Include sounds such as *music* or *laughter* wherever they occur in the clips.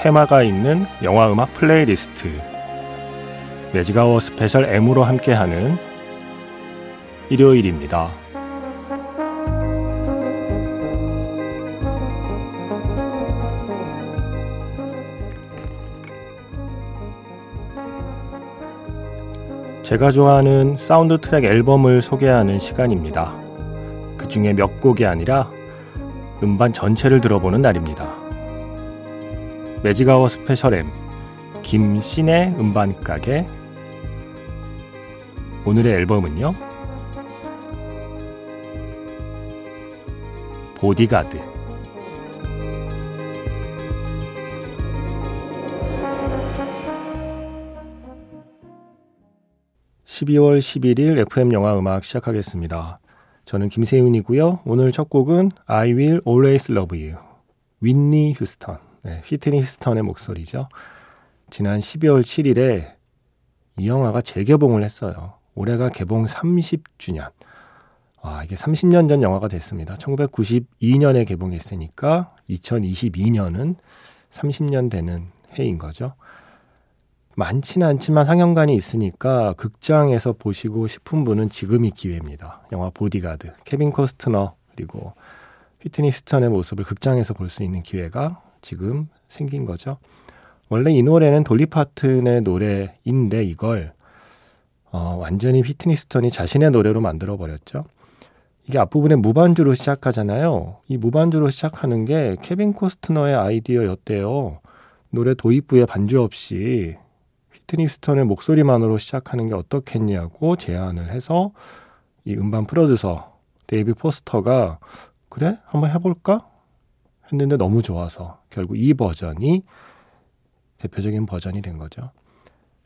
테마가 있는 영화 음악 플레이리스트 매직아워 스페셜 M으로 함께하는 일요일입니다. 제가 좋아하는 사운드 트랙 앨범을 소개하는 시간입니다. 그 중에 몇 곡이 아니라 음반 전체를 들어보는 날입니다. 매직아워 스페셜 M 김신의 음반 가게 오늘의 앨범은요 보디가드 12월 11일 FM 영화 음악 시작하겠습니다. 저는 김세윤이고요. 오늘 첫 곡은 I Will Always Love You 윈니 휴스턴 네, 휘트니 휴스턴의 목소리죠. 지난 12월 7일에 이 영화가 재개봉을 했어요. 올해가 개봉 30주년. 와, 이게 30년 전 영화가 됐습니다. 1992년에 개봉했으니까 2022년은 30년 되는 해인 거죠. 많지는 않지만 상영관이 있으니까 극장에서 보시고 싶은 분은 지금이 기회입니다. 영화 보디가드, 케빈 코스트너 그리고 휘트니 휴스턴의 모습을 극장에서 볼 수 있는 기회가 지금 생긴 거죠. 원래 이 노래는 돌리 파튼의 노래인데 이걸 어, 완전히 휘트니 휴스턴이 자신의 노래로 만들어 버렸죠. 이게 앞부분에 무반주로 시작하잖아요. 이 무반주로 시작하는 게 케빈 코스트너의 아이디어였대요. 노래 도입부에 반주 없이 휘트니 휴스턴의 목소리만으로 시작하는 게 어떻겠냐고 제안을 해서 이 음반 프로듀서 데이빗 포스터가 그래 한번 해볼까 했는데 너무 좋아서 결국 이 버전이 대표적인 버전이 된 거죠.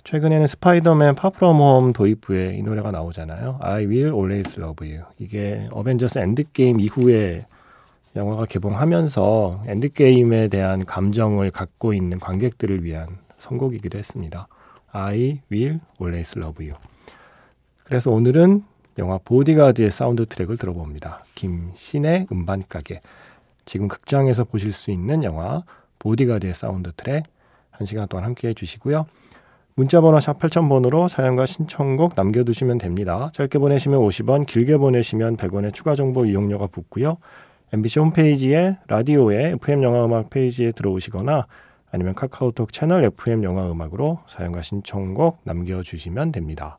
최근에는 스파이더맨 Far From Home 도입부에 이 노래가 나오잖아요. I will always love you. 이게 어벤져스 엔드게임 이후에 영화가 개봉하면서 엔드게임에 대한 감정을 갖고 있는 관객들을 위한 선곡이기도 했습니다. I will always love you. 그래서 오늘은 영화 보디가드의 사운드 트랙을 들어봅니다. 김신의 음반 가게. 지금 극장에서 보실 수 있는 영화 보디가드의 사운드 트랙 1시간 동안 함께 해주시고요. 문자번호 샵 8000번으로 사연과 신청곡 남겨두시면 됩니다. 짧게 보내시면 50원, 길게 보내시면 100원의 추가 정보 이용료가 붙고요. MBC 홈페이지에 라디오에 FM 영화음악 페이지에 들어오시거나 아니면 카카오톡 채널 FM 영화음악으로 사연과 신청곡 남겨주시면 됩니다.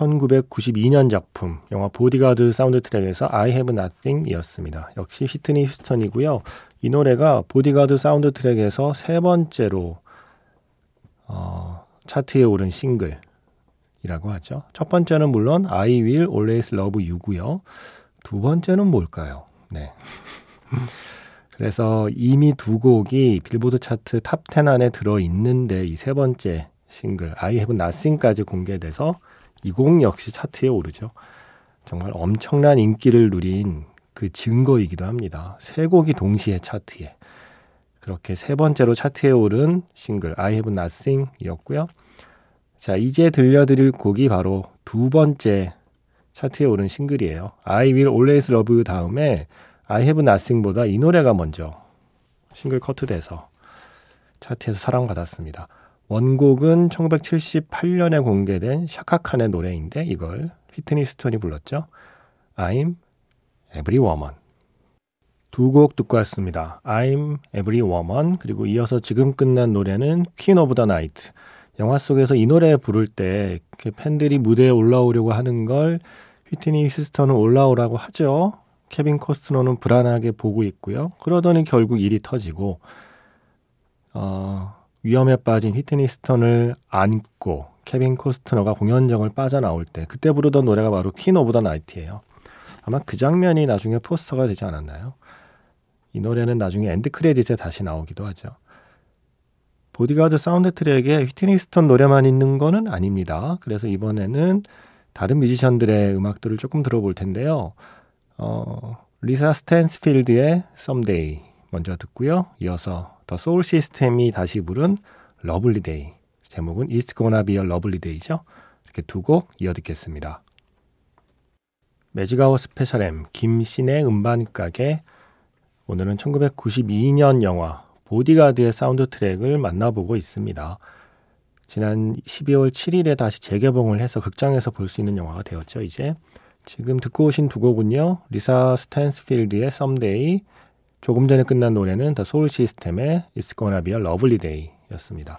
1992년 작품 영화 보디가드 사운드 트랙에서 I Have Nothing이었습니다. 역시 휘트니 휴스턴이고요. 이 노래가 보디가드 사운드 트랙에서 세 번째로 어, 차트에 오른 싱글이라고 하죠. 첫 번째는 물론 I Will Always Love You고요. 두 번째는 뭘까요? 네. *laughs* 그래서 이미 두 곡이 빌보드 차트 탑 10 안에 들어 있는데 이 세 번째 싱글 I Have Nothing까지 공개돼서 이 곡 역시 차트에 오르죠. 정말 엄청난 인기를 누린 그 증거이기도 합니다. 세 곡이 동시에 차트에. 그렇게 세 번째로 차트에 오른 싱글 I Have Nothing이었고요. 자, 이제 들려드릴 곡이 바로 두 번째 차트에 오른 싱글이에요. I Will Always Love You 다음에 I Have Nothing보다 이 노래가 먼저 싱글 커트돼서 차트에서 사랑받았습니다. 원곡은 1978년에 공개된 샤카칸의 노래인데 이걸 휘트니 스톤이 불렀죠. I'm Every Woman. 두 곡 듣고 왔습니다. I'm Every Woman 그리고 이어서 지금 끝난 노래는 Queen of the Night. 영화 속에서 이 노래 부를 때 팬들이 무대에 올라오려고 하는 걸 휘트니 휴스턴은 올라오라고 하죠. 케빈 코스트너는 불안하게 보고 있고요. 그러더니 결국 일이 터지고 어, 위험에 빠진 휘트니 휴스턴을 안고 케빈 코스트너가 공연장을 빠져나올 때 그때 부르던 노래가 바로 Queen of the Night예요. 아마 그 장면이 나중에 포스터가 되지 않았나요? 이 노래는 나중에 엔드 크레딧에 다시 나오기도 하죠. 보디가드 사운드 트랙에 휘트니 휴스턴 노래만 있는 거는 아닙니다. 그래서 이번에는 다른 뮤지션들의 음악들을 조금 들어볼 텐데요. 어, 리사 스탠스필드의 Someday 먼저 듣고요. 이어서 더 소울 시스템이 다시 부른 Lovely Day. 제목은 It's Gonna Be a Lovely Day죠. 이렇게 두 곡 이어 듣겠습니다. 매직아워 스페셜 M 김신의 음반 가게 오늘은 1992년 영화 보디가드의 사운드 트랙을 만나보고 있습니다. 지난 12월 7일에 다시 재개봉을 해서 극장에서 볼 수 있는 영화가 되었죠, 이제. 지금 듣고 오신 두 곡은요. 리사 스탠스필드의 Someday, 조금 전에 끝난 노래는 더 소울 시스템의 It's Gonna Be a Lovely Day 였습니다.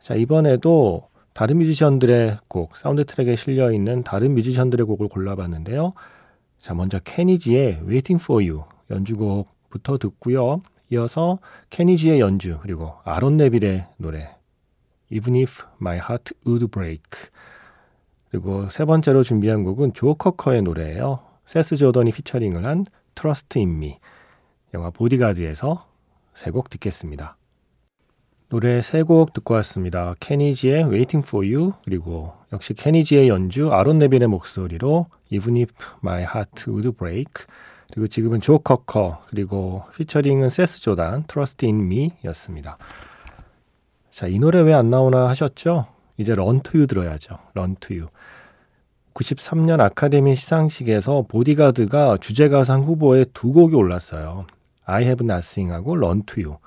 자, 이번에도 다른 뮤지션들의 곡, 사운드 트랙에 실려 있는 다른 뮤지션들의 곡을 골라봤는데요. 자, 먼저 케니지의 Waiting for You 연주곡부터 듣고요. 이어서 케니지의 연주, 그리고 아론 네빌의 노래, Even If My Heart Would Break. 그리고 세 번째로 준비한 곡은 조 카커의 노래예요. 새스 조던이 피처링을 한 Trust in Me. 영화 보디가드에서 세 곡 듣겠습니다. 노래 세 곡 듣고 왔습니다. 케니지의 Waiting for You 그리고 역시 케니지의 연주 아론 네빌의 목소리로 Even If My Heart Would Break 그리고 지금은 조 커커 그리고 피처링은 세스 조단 Trust in Me 였습니다. 자, 이 노래 왜 안 나오나 하셨죠? 이제 런 투유 들어야죠. 런 투유. 93년 아카데미 시상식에서 보디가드가 주제가상 후보에 두 곡이 올랐어요. I have nothing하고 run to you.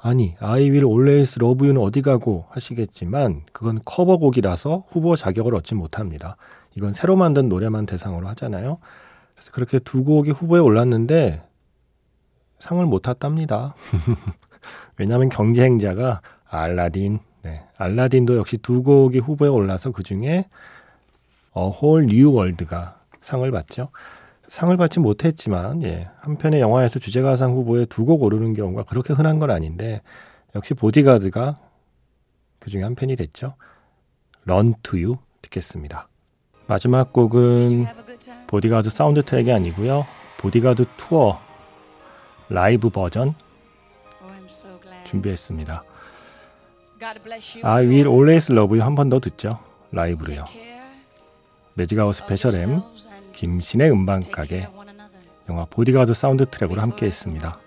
아니, I will always love you는 어디 가고 하시겠지만 그건 커버곡이라서 후보 자격을 얻지 못합니다. 이건 새로 만든 노래만 대상으로 하잖아요. 그래서 그렇게 두 곡이 후보에 올랐는데 상을 못 탔답니다. *laughs* 왜냐하면 경쟁자가 알라딘, 네, 알라딘도 역시 두 곡이 후보에 올라서 그 중에 어, 홀뉴 월드가 상을 받죠. 상을 받지 못했지만 예, 한편의 영화에서 주제가상 후보에 두 곡 오르는 경우가 그렇게 흔한 건 아닌데 역시 보디가드가 그 중에 한 편이 됐죠. Run to You 듣겠습니다. 마지막 곡은 보디가드 사운드 트랙이 아니고요. 보디가드 투어 라이브 버전 준비했습니다. I will always love you 한 번 더 듣죠. 라이브로요. 매직아웃 스페셜 M 김신의 음반 가게 영화 보디가드 사운드 트랙으로 함께 했습니다.